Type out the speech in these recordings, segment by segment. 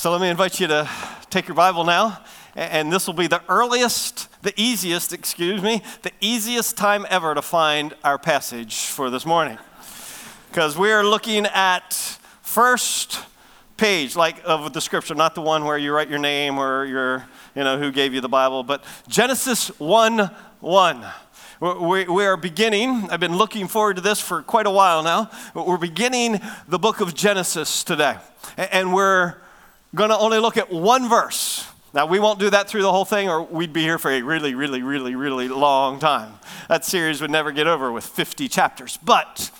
So let me invite you to take your Bible now, and this will be the earliest, the easiest, excuse me, the easiest time ever to find our passage for this morning. Because we're looking at first page, like of the scripture, not the one where you write your name or your, you know, who gave you the Bible, but Genesis 1 1. We are beginning, I've been looking forward to this for quite a while now. We're beginning the book of Genesis today. And we're going to only look at one verse. Now, we won't do that through the whole thing, or we'd be here for a really, really, really, really long time. That series would never get over with 50 chapters. But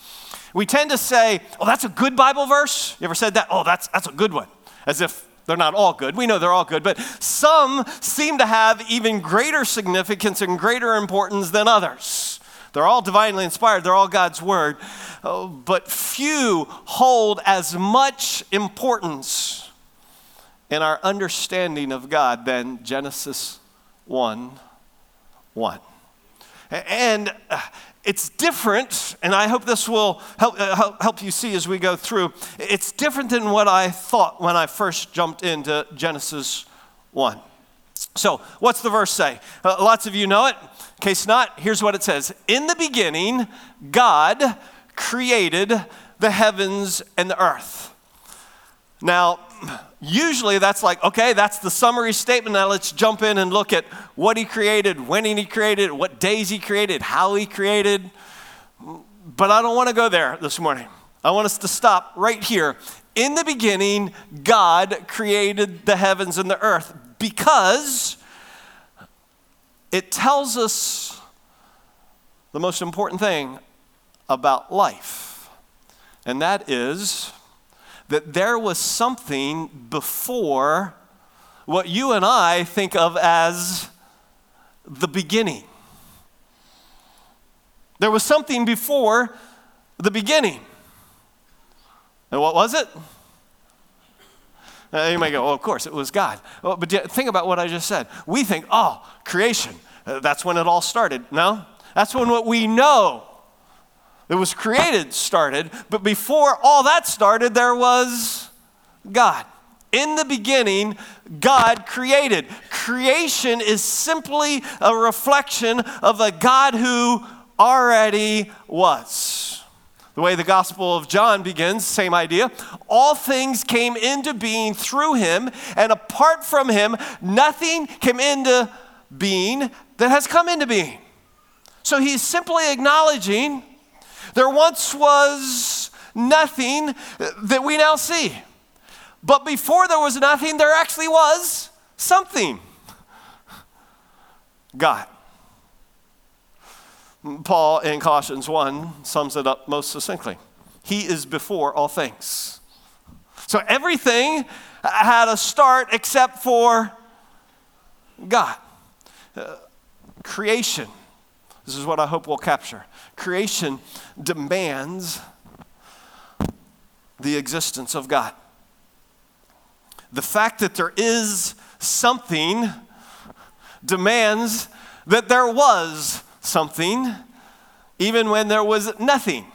we tend to say, oh, that's a good Bible verse. You ever said that? Oh, that's, that's a good one. As if they're not all good. We know they're all good, but some seem to have even greater significance and greater importance than others. They're all divinely inspired, they're all God's word, oh, but few hold as much importance in our understanding of God than Genesis 1 1. And uh, it's different, and I hope this will help, uh, help you see as we go through. It's different than what I thought when I first jumped into Genesis 1. So, what's the verse say? Uh, lots of you know it. In case not, here's what it says In the beginning, God created the heavens and the earth. Now, usually that's like, okay, that's the summary statement. Now let's jump in and look at what he created, when he created, what days he created, how he created. But I don't want to go there this morning. I want us to stop right here. In the beginning, God created the heavens and the earth because it tells us the most important thing about life, and that is that there was something before what you and I think of as the beginning. There was something before the beginning. And what was it? Uh, you might go, well, of course, it was God. Well, but think about what I just said. We think, oh, creation, uh, that's when it all started. No, that's when what we know that was created started, but before all that started, there was God. In the beginning, God created. Creation is simply a reflection of a God who already was. The way the Gospel of John begins, same idea. All things came into being through him, and apart from him, nothing came into being that has come into being. So he's simply acknowledging there once was nothing that we now see. But before there was nothing, there actually was something God. Paul in Colossians 1 sums it up most succinctly. He is before all things. So everything had a start except for God. Uh, creation this is what I hope we'll capture. Creation demands the existence of God. The fact that there is something demands that there was something, even when there was nothing,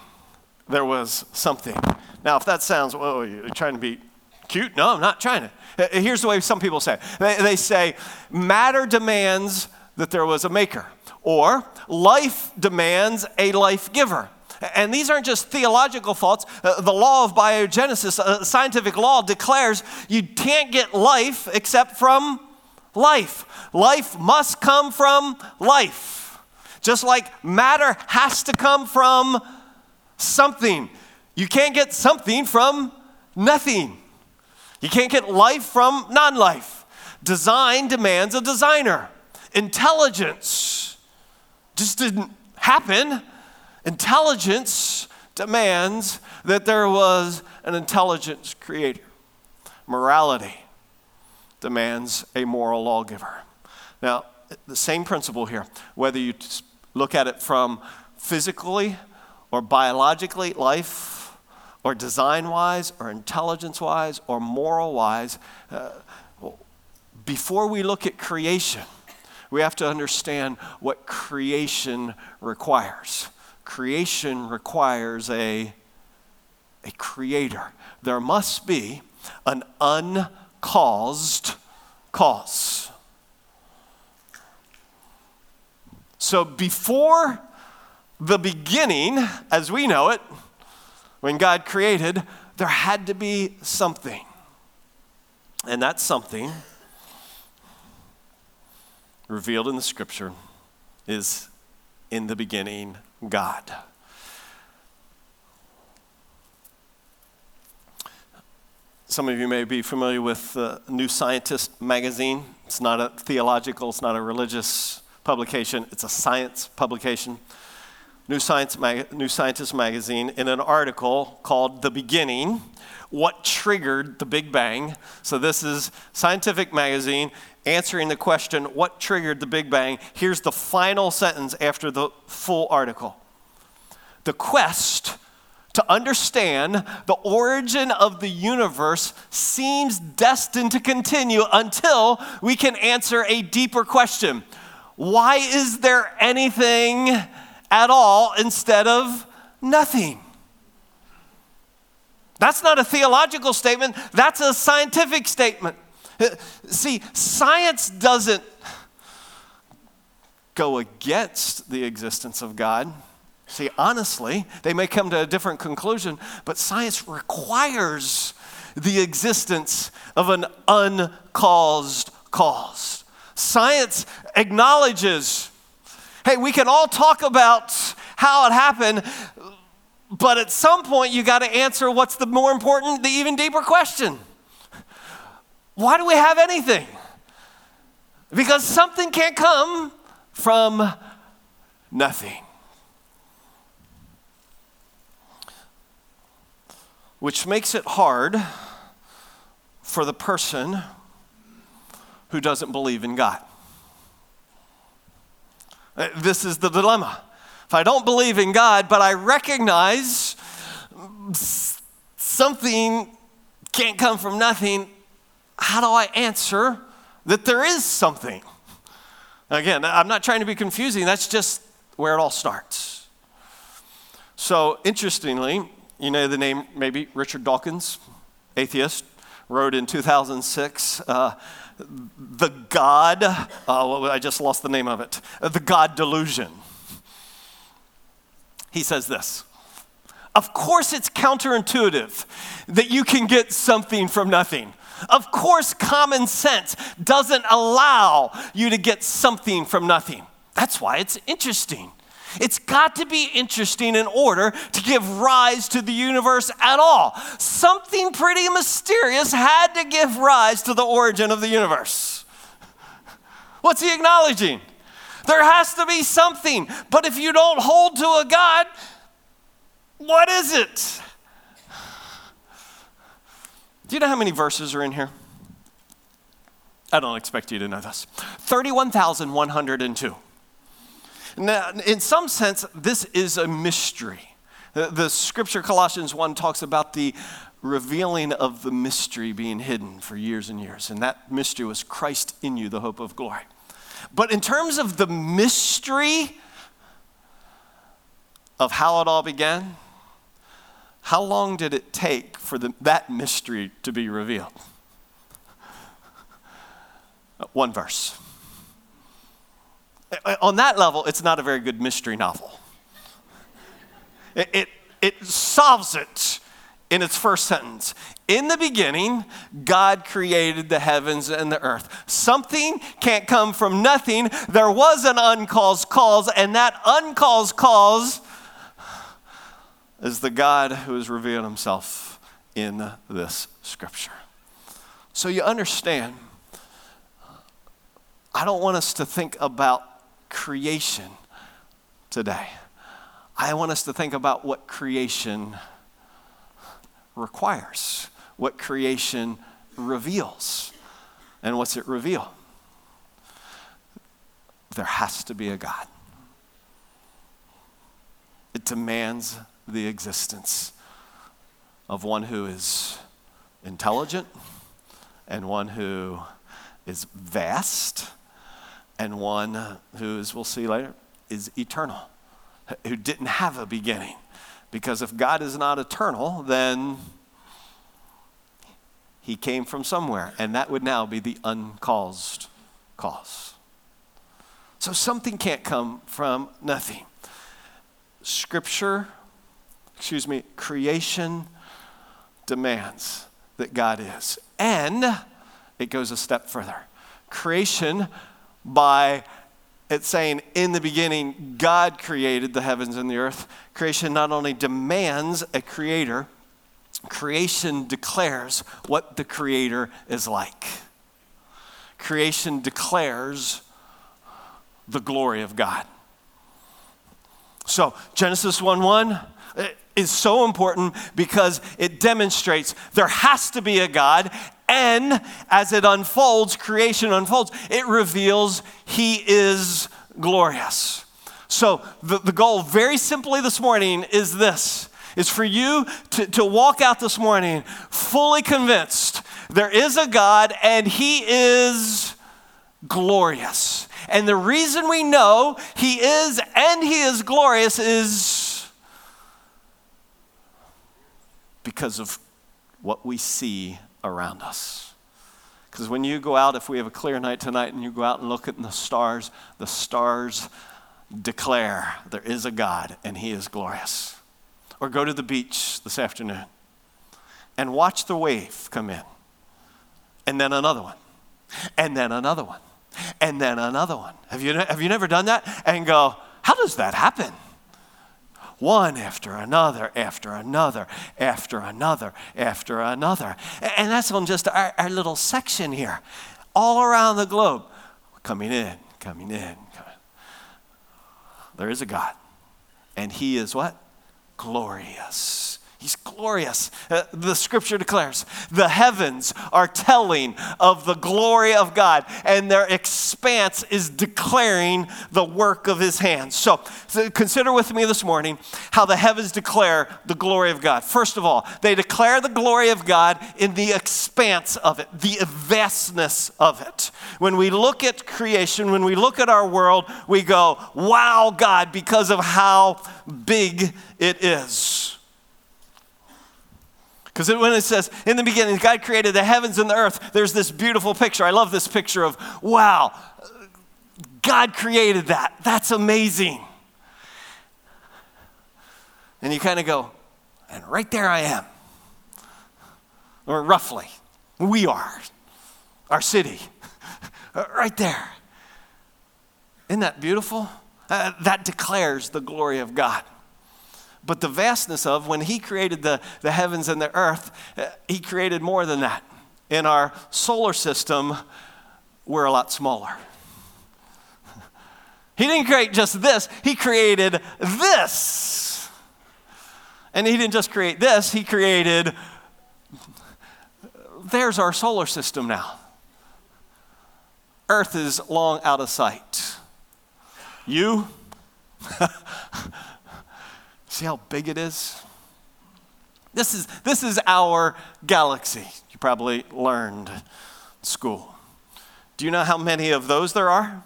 there was something. Now, if that sounds, oh, you're trying to be cute? No, I'm not trying to. Uh, uh, here's the way some people say they, they say, matter demands that there was a maker or life demands a life giver. And these aren't just theological thoughts. Uh, the law of biogenesis, uh, scientific law, declares you can't get life except from life. Life must come from life. Just like matter has to come from something. You can't get something from nothing. You can't get life from non life. Design demands a designer. Intelligence just didn't happen. Intelligence demands that there was an intelligence creator. Morality demands a moral lawgiver. Now, the same principle here, whether you look at it from physically or biologically, life, or design wise, or intelligence wise, or moral wise, uh, before we look at creation, we have to understand what creation requires. Creation requires a, a creator. There must be an uncaused cause. So before the beginning, as we know it, when God created, there had to be something. And that something, revealed in the scripture, is in the beginning God. Some of you may be familiar with New Scientist magazine. It's not a theological, it's not a religious publication, it's a science publication. New, Science Mag- New Scientist magazine, in an article called The Beginning What Triggered the Big Bang. So, this is Scientific Magazine answering the question, What triggered the Big Bang? Here's the final sentence after the full article. The quest to understand the origin of the universe seems destined to continue until we can answer a deeper question Why is there anything at all instead of nothing? That's not a theological statement, that's a scientific statement. See, science doesn't go against the existence of God. See, honestly, they may come to a different conclusion, but science requires the existence of an uncaused cause. Science acknowledges hey, we can all talk about how it happened, but at some point you got to answer what's the more important, the even deeper question. Why do we have anything? Because something can't come from nothing. Which makes it hard for the person who doesn't believe in God. Uh, this is the dilemma. If I don't believe in God, but I recognize something can't come from nothing, how do I answer that there is something? Again, I'm not trying to be confusing, that's just where it all starts. So, interestingly, you know the name maybe Richard Dawkins, atheist, wrote in 2006. Uh, the God, uh, I just lost the name of it, the God delusion. He says this Of course, it's counterintuitive that you can get something from nothing. Of course, common sense doesn't allow you to get something from nothing. That's why it's interesting. It's got to be interesting in order to give rise to the universe at all. Something pretty mysterious had to give rise to the origin of the universe. What's he acknowledging? There has to be something. But if you don't hold to a God, what is it? Do you know how many verses are in here? I don't expect you to know this 31,102. Now, in some sense, this is a mystery. The, the scripture, Colossians 1, talks about the revealing of the mystery being hidden for years and years. And that mystery was Christ in you, the hope of glory. But in terms of the mystery of how it all began, how long did it take for the, that mystery to be revealed? One verse. On that level, it's not a very good mystery novel. It, it, it solves it in its first sentence. In the beginning, God created the heavens and the earth. Something can't come from nothing. There was an uncaused cause, and that uncaused cause is the God who has revealed himself in this scripture. So you understand, I don't want us to think about creation today. I want us to think about what creation requires, what creation reveals. And what's it reveal? There has to be a God. It demands the existence of one who is intelligent and one who is vast and one who, as we'll see later, is eternal, who didn't have a beginning. Because if God is not eternal, then he came from somewhere, and that would now be the uncaused cause. So something can't come from nothing. Scripture, excuse me, creation demands that God is. And it goes a step further. Creation, by it's saying in the beginning, God created the heavens and the earth. Creation not only demands a creator, creation declares what the creator is like. Creation declares the glory of God. So, Genesis 1 1 is so important because it demonstrates there has to be a God, and as it unfolds, creation unfolds, it reveals He is glorious. So, the, the goal, very simply this morning, is this is for you to, to walk out this morning fully convinced there is a God and He is glorious. And the reason we know He is and He is glorious is because of what we see around us. Because when you go out, if we have a clear night tonight and you go out and look at the stars, the stars declare there is a God and He is glorious. Or go to the beach this afternoon and watch the wave come in, and then another one, and then another one, and then another one. Have you, have you never done that? And go, how does that happen? One after another, after another, after another, after another. And that's on just our, our little section here, all around the globe. Coming in, coming in, coming. There is a God, and He is what? Glorious. He's glorious. Uh, the scripture declares the heavens are telling of the glory of God, and their expanse is declaring the work of his hands. So, so, consider with me this morning how the heavens declare the glory of God. First of all, they declare the glory of God in the expanse of it, the vastness of it. When we look at creation, when we look at our world, we go, wow, God, because of how big it is. Because when it says, in the beginning, God created the heavens and the earth, there's this beautiful picture. I love this picture of, wow, God created that. That's amazing. And you kind of go, and right there I am. Or roughly, we are, our city, right there. Isn't that beautiful? Uh, that declares the glory of God but the vastness of when he created the, the heavens and the earth, uh, he created more than that. In our solar system, we're a lot smaller. He didn't create just this, he created this. And he didn't just create this, he created there's our solar system now. Earth is long out of sight. You See how big it is? This is, this is our galaxy. You probably learned school. Do you know how many of those there are?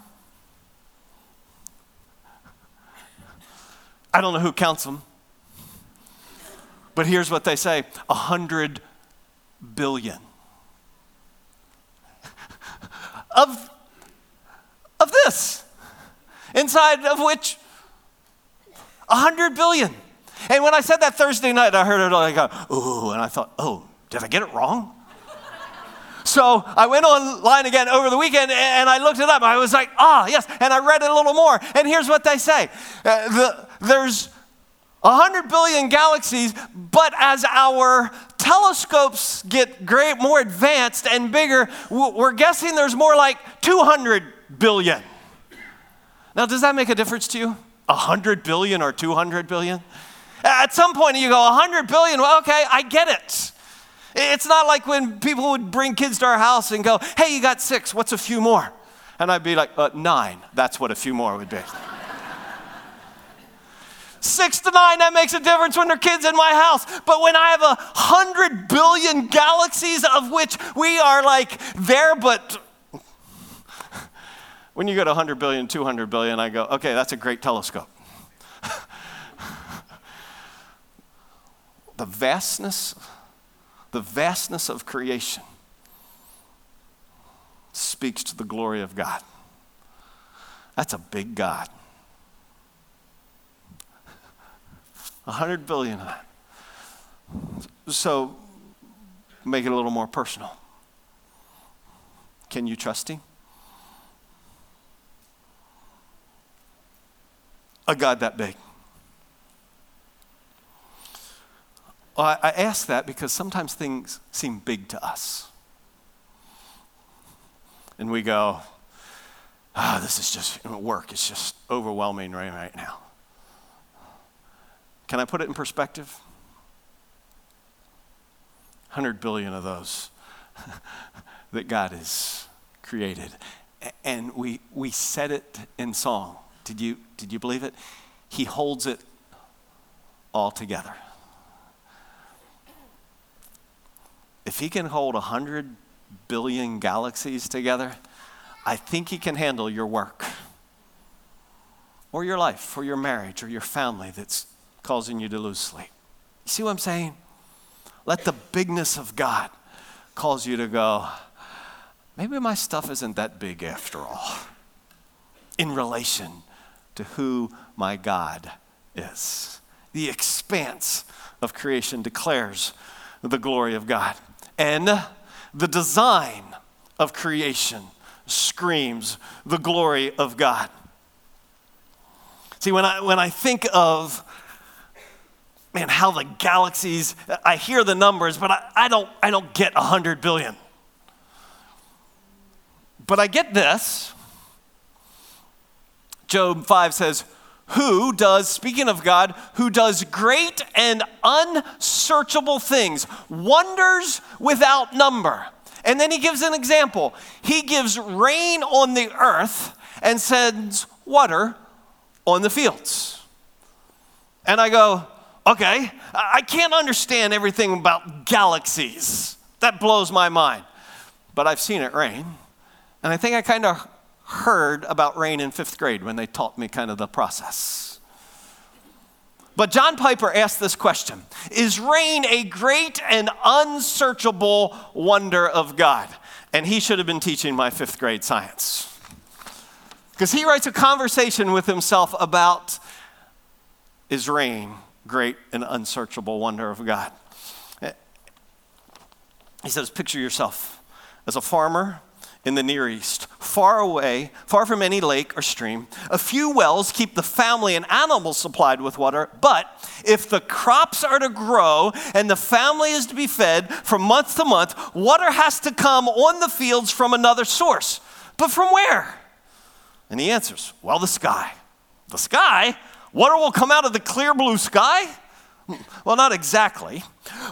I don't know who counts them. But here's what they say a hundred billion. of, of this, inside of which 100 billion. And when I said that Thursday night, I heard it like, ooh, and I thought, oh, did I get it wrong? So I went online again over the weekend and I looked it up. I was like, ah, yes. And I read it a little more. And here's what they say uh, the, there's 100 billion galaxies, but as our telescopes get great, more advanced and bigger, we're guessing there's more like 200 billion. Now, does that make a difference to you? 100 billion or 200 billion? At some point, you go, 100 billion, well, okay, I get it. It's not like when people would bring kids to our house and go, hey, you got six, what's a few more? And I'd be like, uh, nine. That's what a few more would be. Six to nine, that makes a difference when there are kids in my house. But when I have a hundred billion galaxies of which we are like there, but when you go to 100 billion, 200 billion, I go, okay, that's a great telescope. the vastness, the vastness of creation speaks to the glory of God. That's a big God. A hundred billion of that. So make it a little more personal. Can you trust him? A God that big. Well, I, ask that because sometimes things seem big to us. And we go, ah, this is just work. It's just overwhelming right, right now. Can I put it in perspective? 100 billion of those that God has created. And we, we said it in song. Did you, did you believe it? He holds it all together. If he can hold 100 billion galaxies together, I think he can handle your work or your life or your marriage or your family that's causing you to lose sleep. You see what I'm saying? Let the bigness of God cause you to go, maybe my stuff isn't that big after all, in relation to who my God is. The expanse of creation declares the glory of God. And the design of creation screams the glory of God. See, when I, when I think of man, how the galaxies, I hear the numbers, but I, I, don't, I don't get 100 billion. But I get this. Job 5 says, Who does, speaking of God, who does great and unsearchable things, wonders without number. And then he gives an example. He gives rain on the earth and sends water on the fields. And I go, Okay, I can't understand everything about galaxies. That blows my mind. But I've seen it rain. And I think I kind of heard about rain in fifth grade when they taught me kind of the process. But John Piper asked this question Is rain a great and unsearchable wonder of God? And he should have been teaching my fifth grade science. Because he writes a conversation with himself about is rain great and unsearchable wonder of God. He says, Picture yourself as a farmer in the Near East, far away, far from any lake or stream. A few wells keep the family and animals supplied with water, but if the crops are to grow and the family is to be fed from month to month, water has to come on the fields from another source. But from where? And he answers, Well, the sky. The sky? Water will come out of the clear blue sky? Well, not exactly.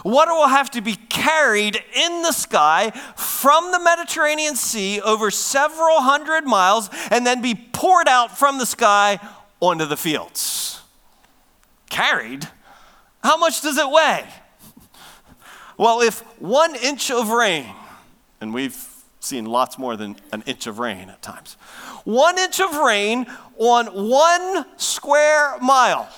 Water will have to be carried in the sky from the Mediterranean Sea over several hundred miles and then be poured out from the sky onto the fields. Carried? How much does it weigh? Well, if one inch of rain, and we've seen lots more than an inch of rain at times, one inch of rain on one square mile.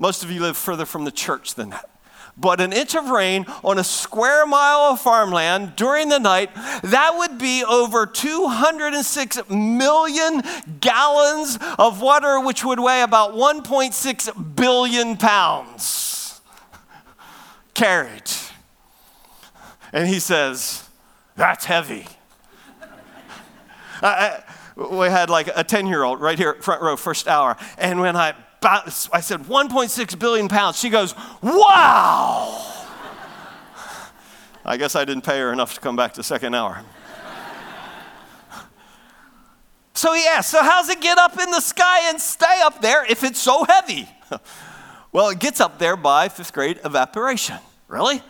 Most of you live further from the church than that. But an inch of rain on a square mile of farmland during the night, that would be over 206 million gallons of water, which would weigh about 1.6 billion pounds carried. And he says, That's heavy. I, we had like a 10 year old right here, front row, first hour. And when I, I said 1.6 billion pounds, she goes, wow. I guess I didn't pay her enough to come back to second hour. so he asked, So, how's it get up in the sky and stay up there if it's so heavy? well, it gets up there by fifth grade evaporation. Really?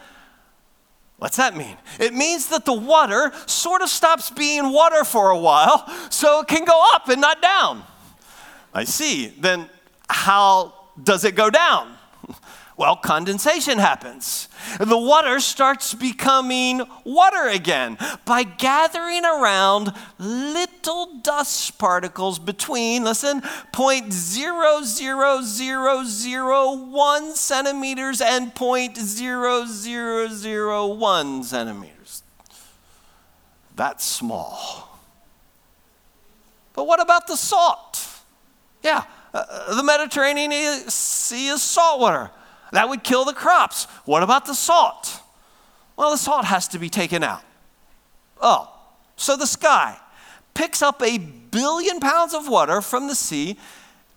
What's that mean? It means that the water sort of stops being water for a while so it can go up and not down. I see. Then how does it go down? Well, condensation happens. The water starts becoming water again by gathering around little dust particles between, listen, 0.00001 centimeters and 0.0001 centimeters. That's small. But what about the salt? Yeah, uh, the Mediterranean Sea is saltwater. That would kill the crops. What about the salt? Well, the salt has to be taken out. Oh, so the sky picks up a billion pounds of water from the sea,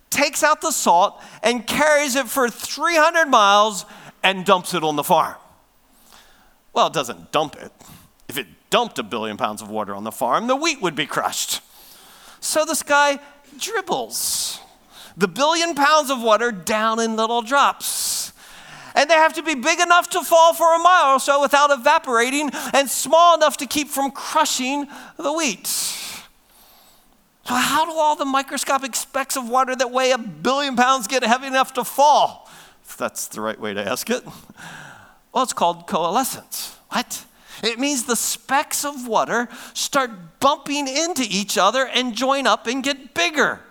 takes out the salt, and carries it for 300 miles and dumps it on the farm. Well, it doesn't dump it. If it dumped a billion pounds of water on the farm, the wheat would be crushed. So the sky dribbles the billion pounds of water down in little drops and they have to be big enough to fall for a mile or so without evaporating, and small enough to keep from crushing the wheat. So, how do all the microscopic specks of water that weigh a billion pounds get heavy enough to fall? If that's the right way to ask it. Well, it's called coalescence. What? It means the specks of water start bumping into each other and join up and get bigger.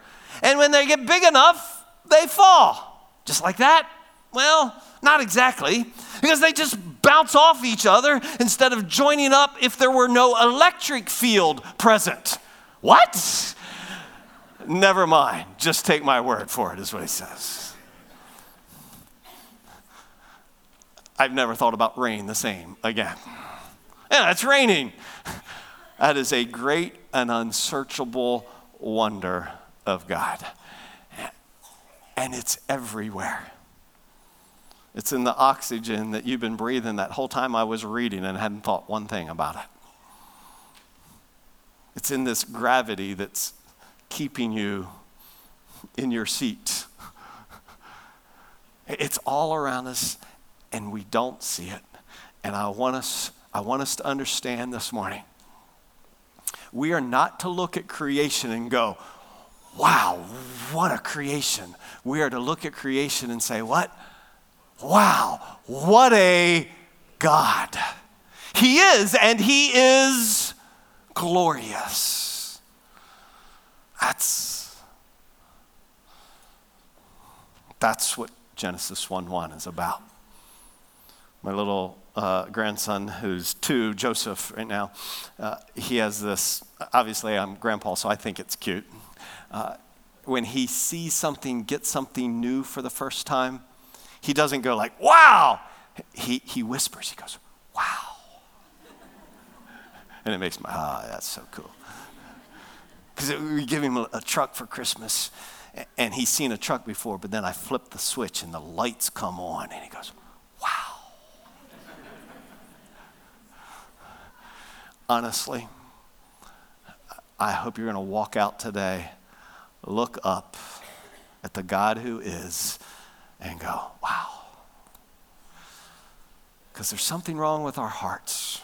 And when they get big enough, they fall. Just like that. Well, not exactly, because they just bounce off each other instead of joining up if there were no electric field present. What? Never mind. Just take my word for it, is what he says. I've never thought about rain the same again. Yeah, it's raining. That is a great and unsearchable wonder of God. And it's everywhere. It's in the oxygen that you've been breathing that whole time I was reading and hadn't thought one thing about it. It's in this gravity that's keeping you in your seat. It's all around us and we don't see it. And I want us I want us to understand this morning. We are not to look at creation and go, "Wow, what a creation." We are to look at creation and say, "What? Wow, what a God. He is, and He is glorious. That's, that's what Genesis 1 1 is about. My little uh, grandson, who's two, Joseph, right now, uh, he has this. Obviously, I'm grandpa, so I think it's cute. Uh, when he sees something, gets something new for the first time, he doesn't go like, wow. He, he whispers, he goes, wow. And it makes my, ah, that's so cool. Because we give him a, a truck for Christmas, and he's seen a truck before, but then I flip the switch and the lights come on, and he goes, wow. Honestly, I hope you're going to walk out today, look up at the God who is and go, wow. Because there's something wrong with our hearts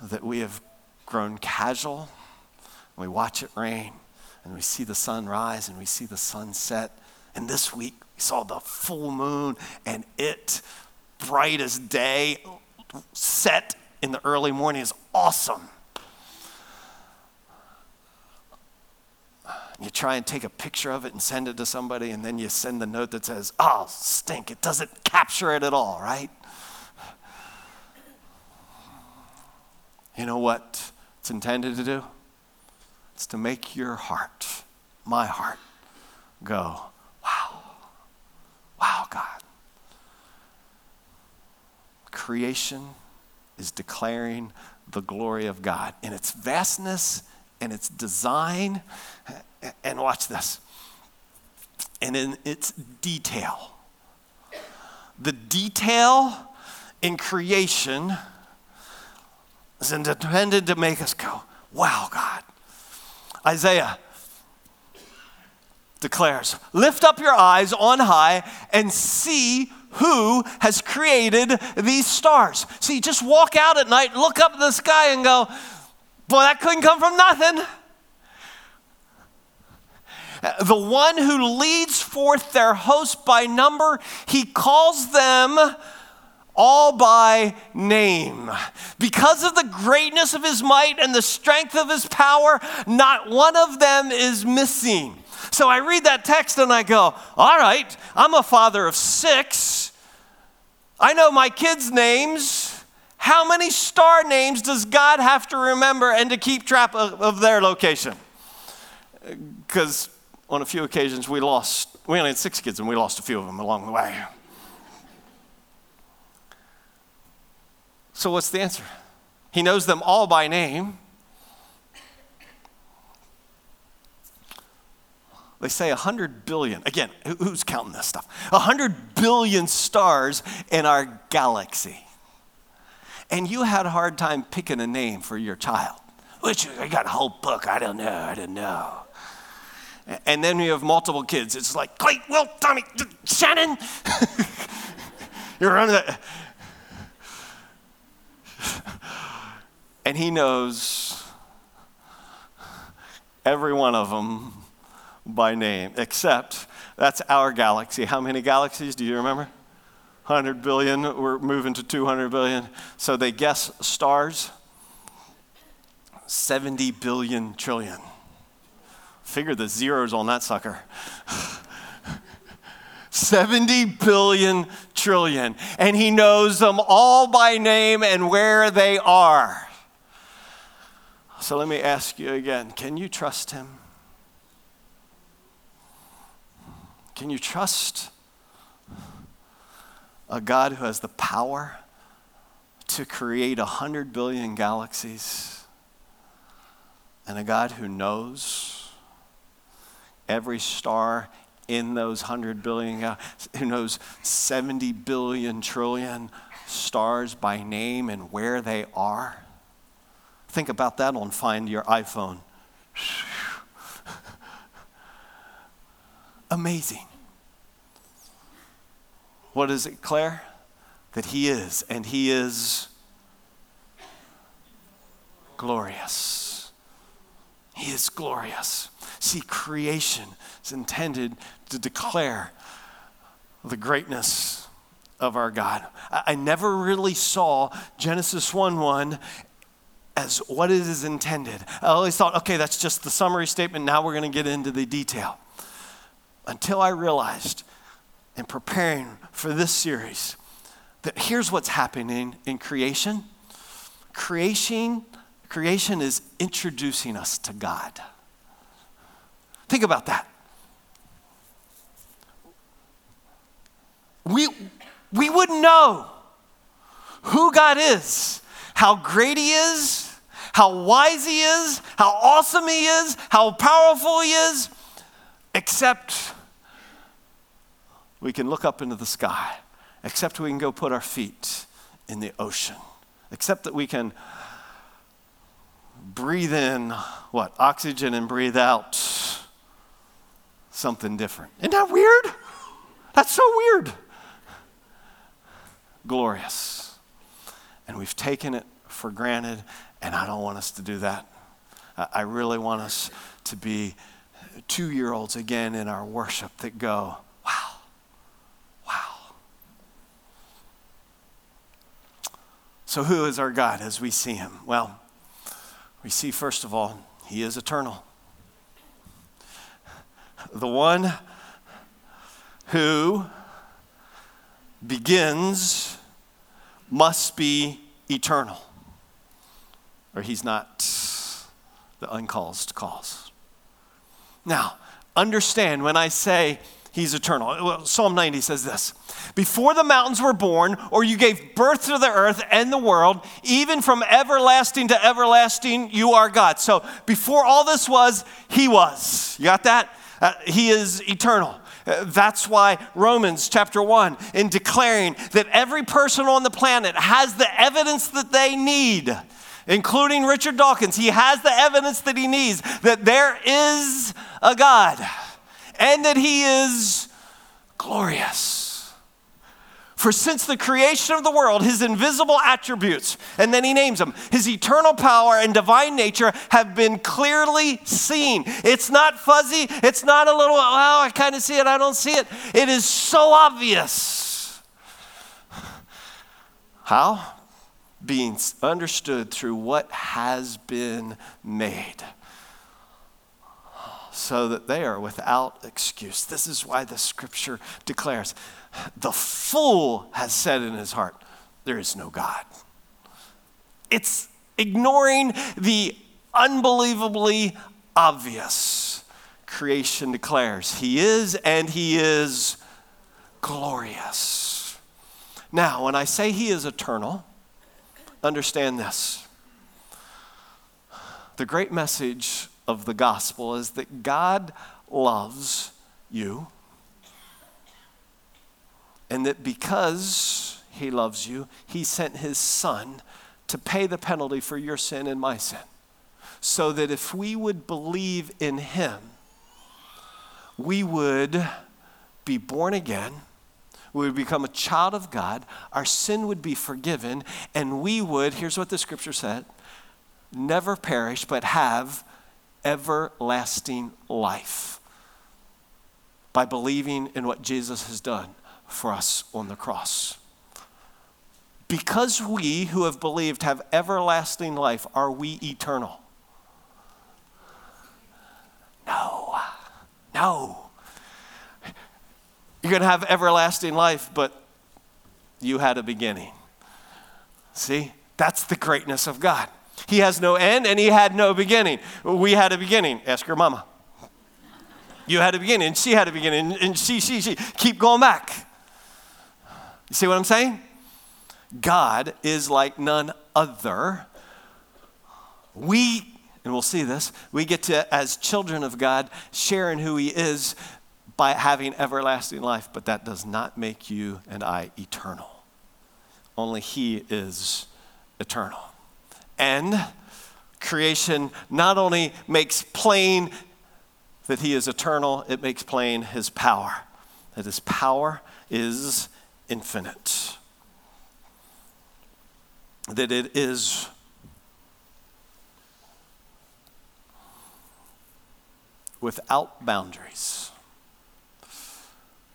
that we have grown casual. We watch it rain and we see the sun rise and we see the sun set. And this week we saw the full moon and it, bright as day, set in the early morning is awesome. You try and take a picture of it and send it to somebody, and then you send the note that says, oh, stink, it doesn't capture it at all, right? You know what it's intended to do? It's to make your heart, my heart, go, wow, wow, God. Creation is declaring the glory of God in its vastness and its design and watch this. And in its detail. The detail in creation is intended to make us go, wow, God. Isaiah declares, Lift up your eyes on high and see who has created these stars. See, just walk out at night, look up at the sky, and go, Boy, that couldn't come from nothing. the one who leads forth their host by number, he calls them all by name. Because of the greatness of his might and the strength of his power, not one of them is missing. So I read that text and I go, All right, I'm a father of six. I know my kids' names. How many star names does God have to remember and to keep track of, of their location? Because on a few occasions we lost, we only had six kids and we lost a few of them along the way. So, what's the answer? He knows them all by name. They say 100 billion. Again, who's counting this stuff? 100 billion stars in our galaxy. And you had a hard time picking a name for your child. Which I got a whole book. I don't know. I don't know. And then you have multiple kids. It's like Clay, Will, Tommy, Shannon. You're running that. And he knows every one of them by name, except that's our galaxy. How many galaxies do you remember? 100 billion. We're moving to 200 billion. So they guess stars 70 billion trillion. Figure the zeros on that sucker. 70 billion trillion. And he knows them all by name and where they are. So let me ask you again can you trust him? Can you trust a God who has the power to create a hundred billion galaxies and a God who knows every star in those 100 billion, who knows 70 billion trillion stars by name and where they are. Think about that on Find Your iPhone. Amazing. What is it, Claire? That He is, and He is glorious. He is glorious. See, creation is intended to declare the greatness of our God. I never really saw Genesis 1 1 as what it is intended. I always thought, okay, that's just the summary statement. Now we're going to get into the detail. Until I realized in preparing for this series that here's what's happening in creation creation creation is introducing us to God. Think about that. We, we wouldn't know who God is, how great He is, how wise He is, how awesome He is, how powerful He is, except we can look up into the sky, except we can go put our feet in the ocean, except that we can breathe in what? Oxygen and breathe out something different. Isn't that weird? That's so weird. Glorious. And we've taken it for granted, and I don't want us to do that. I really want us to be two year olds again in our worship that go, wow, wow. So, who is our God as we see him? Well, we see, first of all, he is eternal the one who begins must be eternal, or he's not the uncaused cause. Now, understand when I say he's eternal. Psalm 90 says this Before the mountains were born, or you gave birth to the earth and the world, even from everlasting to everlasting, you are God. So before all this was, he was. You got that? Uh, he is eternal. Uh, that's why Romans chapter 1, in declaring that every person on the planet has the evidence that they need, including Richard Dawkins, he has the evidence that he needs that there is a God and that he is glorious. For since the creation of the world, his invisible attributes, and then he names them, his eternal power and divine nature have been clearly seen. It's not fuzzy, it's not a little, well, I kind of see it, I don't see it. It is so obvious. How? Being understood through what has been made so that they are without excuse. This is why the scripture declares the fool has said in his heart, There is no God. It's ignoring the unbelievably obvious. Creation declares He is and He is glorious. Now, when I say He is eternal, understand this. The great message of the gospel is that God loves you, and that because He loves you, He sent His Son to pay the penalty for your sin and my sin. So that if we would believe in Him, we would be born again we would become a child of God, our sin would be forgiven, and we would, here's what the scripture said, never perish, but have everlasting life by believing in what Jesus has done for us on the cross. Because we who have believed have everlasting life, are we eternal? No. No. You're going to have everlasting life, but you had a beginning. See? That's the greatness of God. He has no end and he had no beginning. We had a beginning. Ask your mama. You had a beginning, she had a beginning, and she, she, she. Keep going back. You see what I'm saying? God is like none other. We, and we'll see this, we get to, as children of God, share in who He is by having everlasting life, but that does not make you and I eternal. Only He is eternal. And creation not only makes plain that he is eternal, it makes plain his power, that his power is infinite, that it is without boundaries.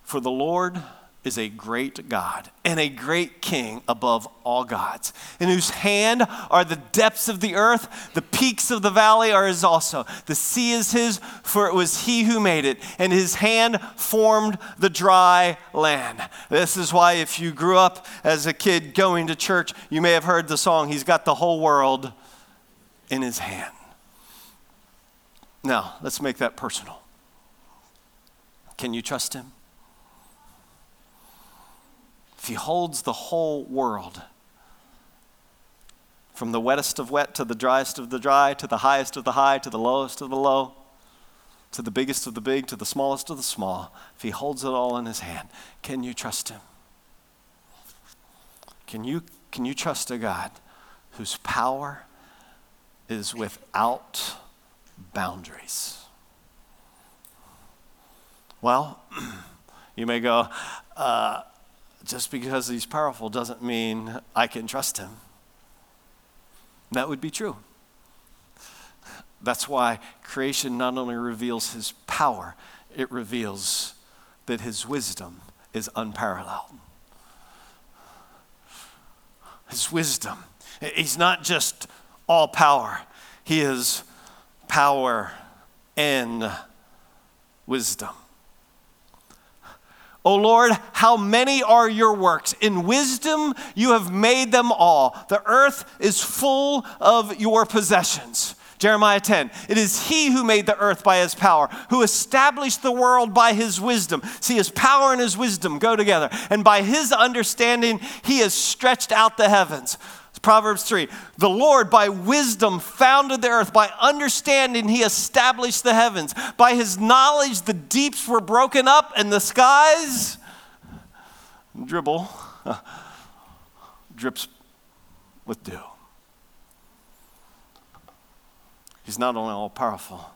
For the Lord is a great God and a great king above all gods, in whose hand are the depths of the earth, the peaks of the valley are his also. The sea is his, for it was he who made it, and his hand formed the dry land. This is why, if you grew up as a kid going to church, you may have heard the song, He's got the whole world in his hand. Now, let's make that personal. Can you trust him? He holds the whole world, from the wettest of wet to the driest of the dry, to the highest of the high, to the lowest of the low, to the biggest of the big, to the smallest of the small, if he holds it all in his hand, can you trust him? Can you, can you trust a God whose power is without boundaries? Well, you may go, uh, just because he's powerful doesn't mean I can trust him. That would be true. That's why creation not only reveals his power, it reveals that his wisdom is unparalleled. His wisdom. He's not just all power, he is power and wisdom. O Lord, how many are your works? In wisdom you have made them all. The earth is full of your possessions. Jeremiah 10. It is he who made the earth by his power, who established the world by his wisdom. See, his power and his wisdom go together. And by his understanding, he has stretched out the heavens. Proverbs 3 The Lord by wisdom founded the earth, by understanding he established the heavens, by his knowledge the deeps were broken up and the skies dribble drips with dew. He's not only all powerful,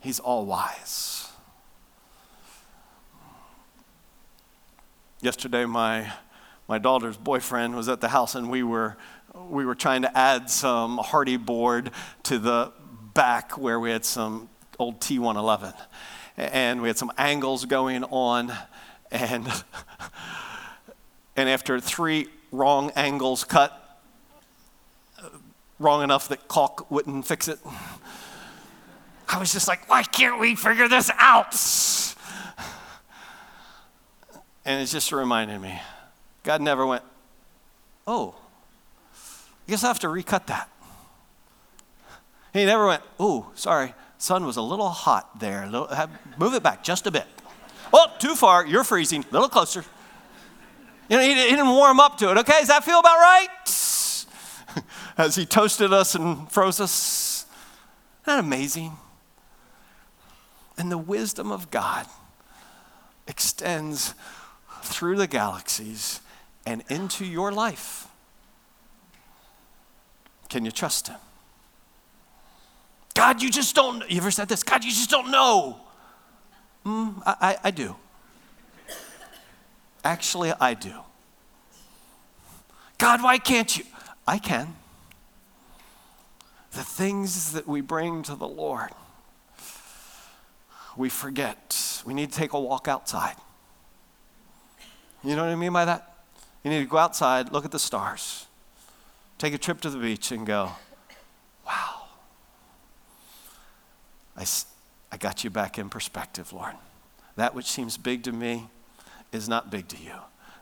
he's all wise. Yesterday, my my daughter's boyfriend was at the house, and we were, we were trying to add some Hardie board to the back where we had some old T111. And we had some angles going on. And, and after three wrong angles cut, uh, wrong enough that caulk wouldn't fix it, I was just like, why can't we figure this out? And it just reminded me God never went, oh, I guess I have to recut that. He never went, oh, sorry, sun was a little hot there. Move it back just a bit. Oh, too far, you're freezing, a little closer. You know, he, didn't warm up to it. Okay, does that feel about right? As he toasted us and froze us. Isn't that amazing? And the wisdom of God extends through the galaxies and into your life. Can you trust Him? God, you just don't. You ever said this? God, you just don't know. Mm, I, I, I do. Actually, I do. God, why can't you? I can. The things that we bring to the Lord we forget. We need to take a walk outside. You know what I mean by that? You need to go outside, look at the stars, take a trip to the beach, and go, wow. I, I got you back in perspective, Lord. That which seems big to me is not big to you.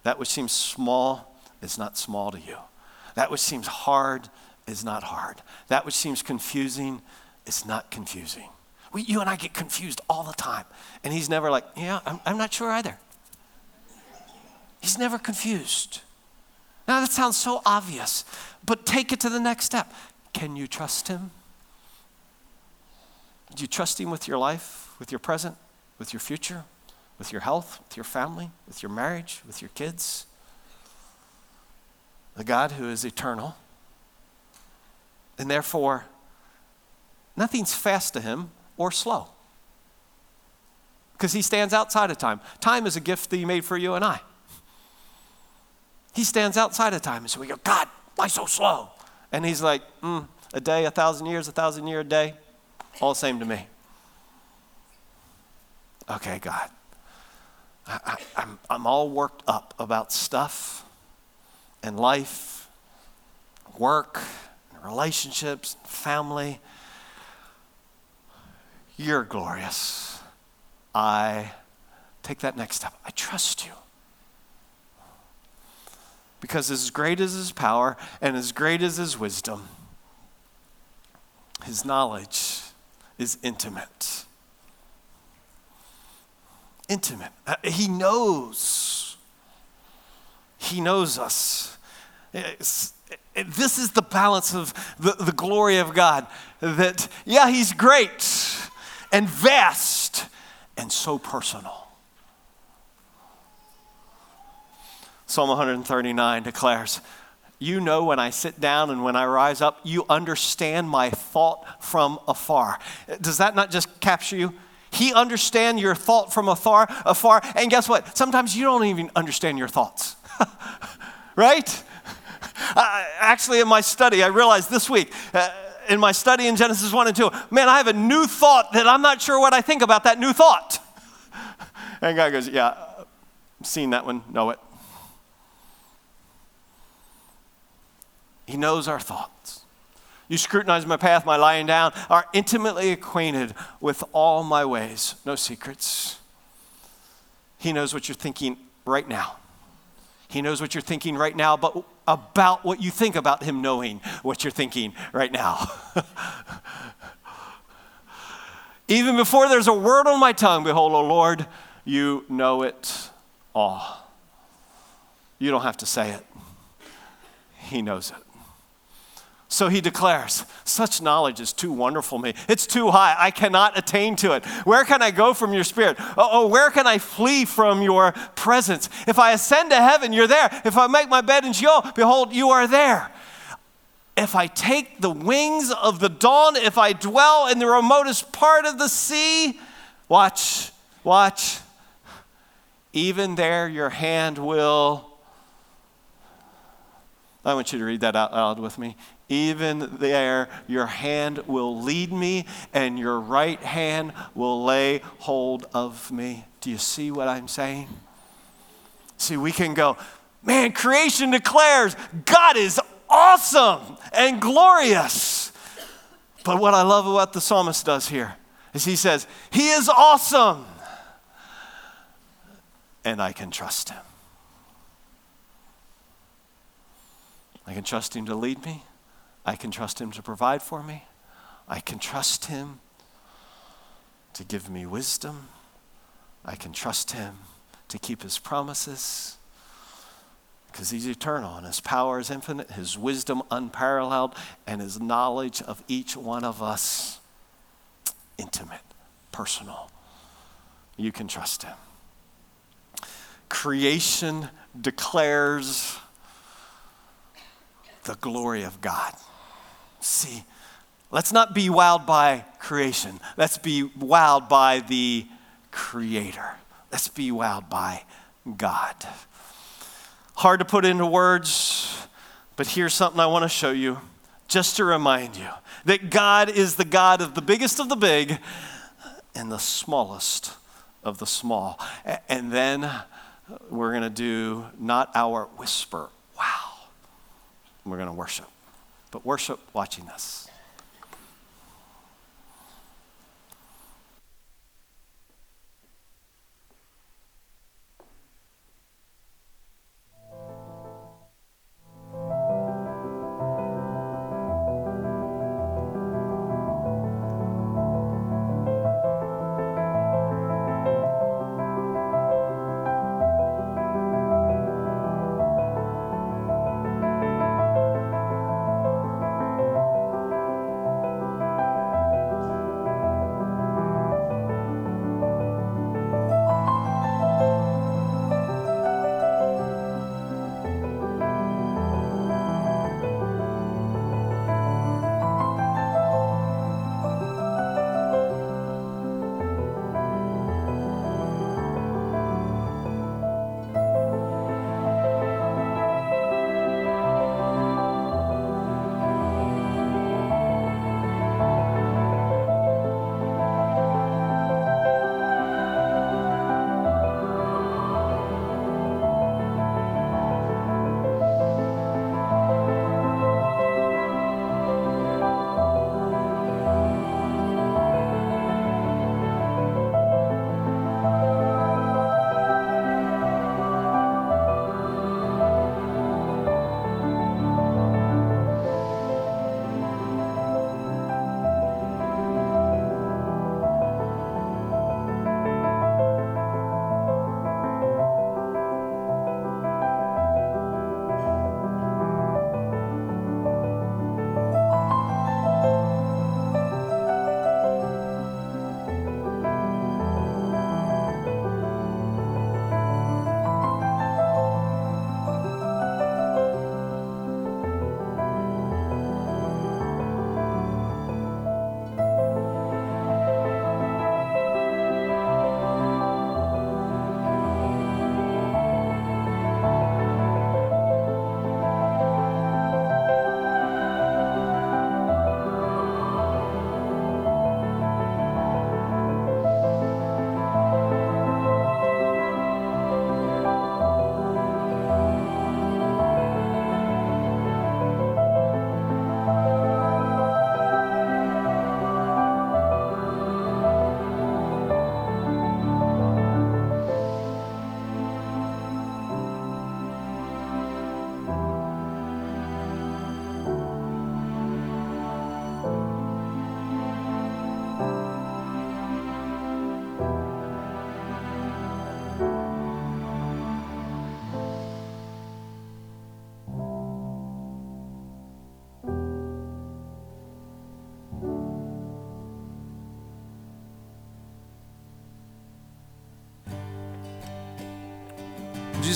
That which seems small is not small to you. That which seems hard is not hard. That which seems confusing is not confusing. We, you and I get confused all the time. And he's never like, yeah, I'm, I'm not sure either. He's never confused. Now, that sounds so obvious, but take it to the next step. Can you trust him? Do you trust him with your life, with your present, with your future, with your health, with your family, with your marriage, with your kids? The God who is eternal. And therefore, nothing's fast to him or slow. Because he stands outside of time. Time is a gift that he made for you and I. He stands outside of time. And so we go, God, why so slow? And he's like, mm, a day, a thousand years, a thousand year a day, all the same to me. Okay, God. I, I, I'm, I'm all worked up about stuff and life, work, relationships, family. You're glorious. I take that next step. I trust you. Because as great as his power and as great as his wisdom, his knowledge is intimate. Intimate. Uh, he knows. He knows us. It's, this is the balance of the, the glory of God. That, yeah, he's great and vast and so personal. Psalm 139 declares, You know when I sit down and when I rise up, you understand my thought from afar. Does that not just capture you? He understands your thought from afar, afar. And guess what? Sometimes you don't even understand your thoughts. right? Uh, actually, in my study, I realized this week, uh, in my study in Genesis 1 and 2, man, I have a new thought that I'm not sure what I think about that new thought. And God goes, Yeah, seen that one, know it. He knows our thoughts. You scrutinize my path, my lying down, are intimately acquainted with all my ways. No secrets. He knows what you're thinking right now. He knows what you're thinking right now, but about what you think about him knowing what you're thinking right now. Even before there's a word on my tongue, behold, O Lord, you know it all. You don't have to say it, He knows it. So he declares, Such knowledge is too wonderful me. It's too high. I cannot attain to it. Where can I go from your spirit? Oh, oh, where can I flee from your presence? If I ascend to heaven, you're there. If I make my bed in Sheol, behold, you are there. If I take the wings of the dawn, if I dwell in the remotest part of the sea, watch, watch, even there your hand will I want you to read that out loud with me. Even there, your hand will lead me, and your right hand will lay hold of me. Do you see what I'm saying? See, we can go, man, creation declares God is awesome and glorious. But what I love what the psalmist does here is he says, He is awesome, and I can trust Him. I can trust Him to lead me. I can trust Him to provide for me. I can trust Him to give me wisdom. I can trust Him to keep His promises because He's eternal and His power is infinite, His wisdom unparalleled, and His knowledge of each one of us intimate, personal. You can trust Him. Creation declares the glory of God. See, let's not be wowed by creation. Let's be wowed by the Creator. Let's be wowed by God. Hard to put into words, but here's something I want to show you just to remind you that God is the God of the biggest of the big and the smallest of the small. And then we're going to do not our whisper, wow we're going to worship. But worship watching this.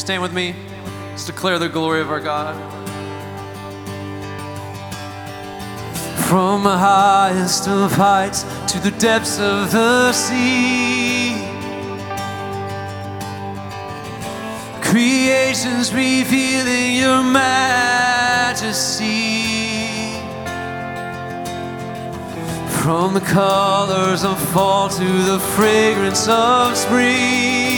You stand with me? Let's declare the glory of our God. From the highest of heights to the depths of the sea, creation's revealing your majesty. From the colors of fall to the fragrance of spring.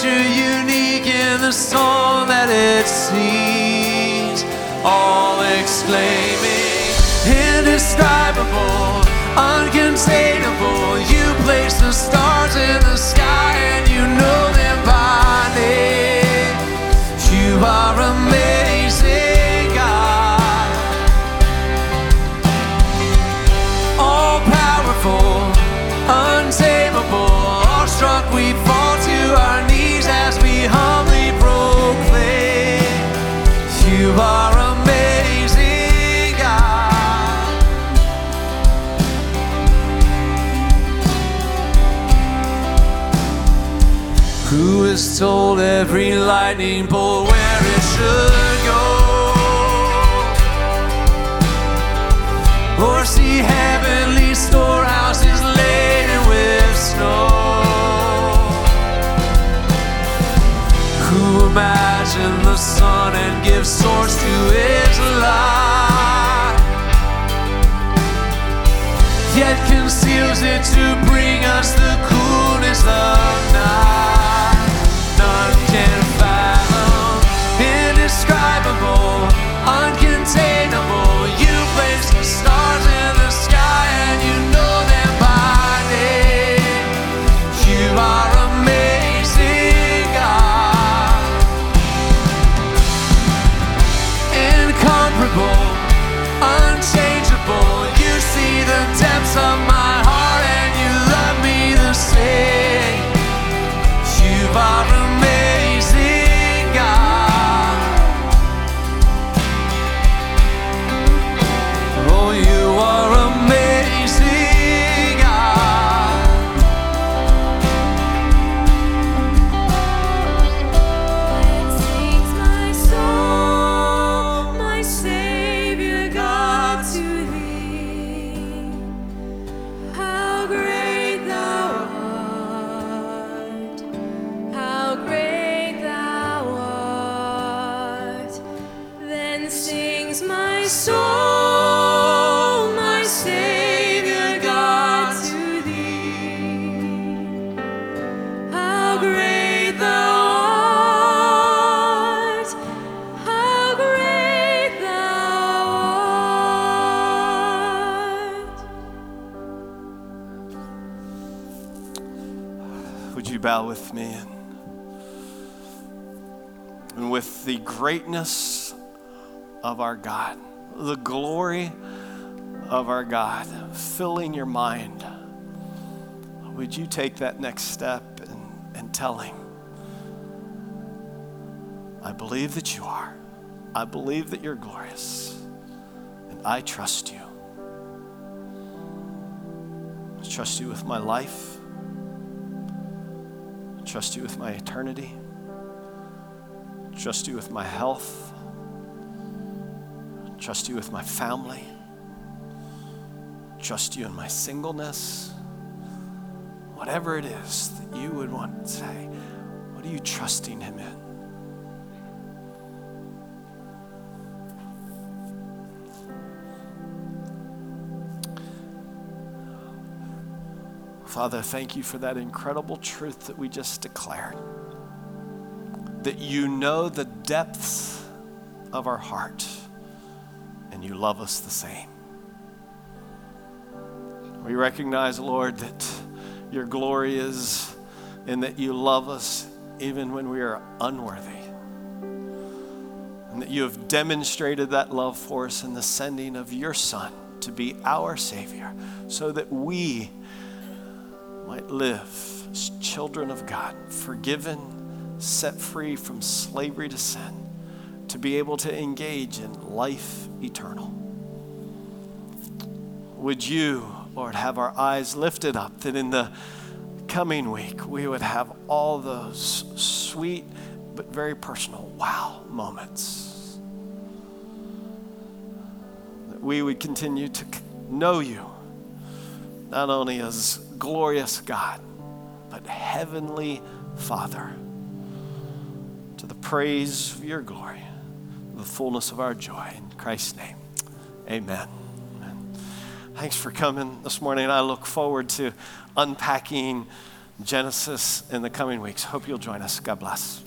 Creature unique in the song that it sings, all exclaiming, indescribable, uncontainable. You place the stars in the sky and you know them by name. You are amazing, God. All powerful, untamable, awestruck, we fall told every lightning bolt where it should go? Or see heavenly storehouses laden with snow? Who imagined the sun and gives source to its light? Yet conceals it to bring us the coolness of with me? And with the greatness of our God, the glory of our God filling your mind, would you take that next step and, and tell Him, I believe that you are. I believe that you're glorious. And I trust you. I trust you with my life. Trust you with my eternity. Trust you with my health. Trust you with my family. Trust you in my singleness. Whatever it is that you would want to say, what are you trusting Him in? Father, thank you for that incredible truth that we just declared. That you know the depths of our heart and you love us the same. We recognize, Lord, that your glory is in that you love us even when we are unworthy. And that you have demonstrated that love for us in the sending of your Son to be our Savior so that we might live as children of God, forgiven, set free from slavery to sin, to be able to engage in life eternal. Would you, Lord, have our eyes lifted up that in the coming week we would have all those sweet but very personal wow moments? That we would continue to know you not only as glorious God, but heavenly Father. to the praise of your glory, the fullness of our joy. In Christ's name, amen. amen. Thanks for coming this morning. I look forward to unpacking Genesis in the coming weeks. Hope you'll join us. God bless.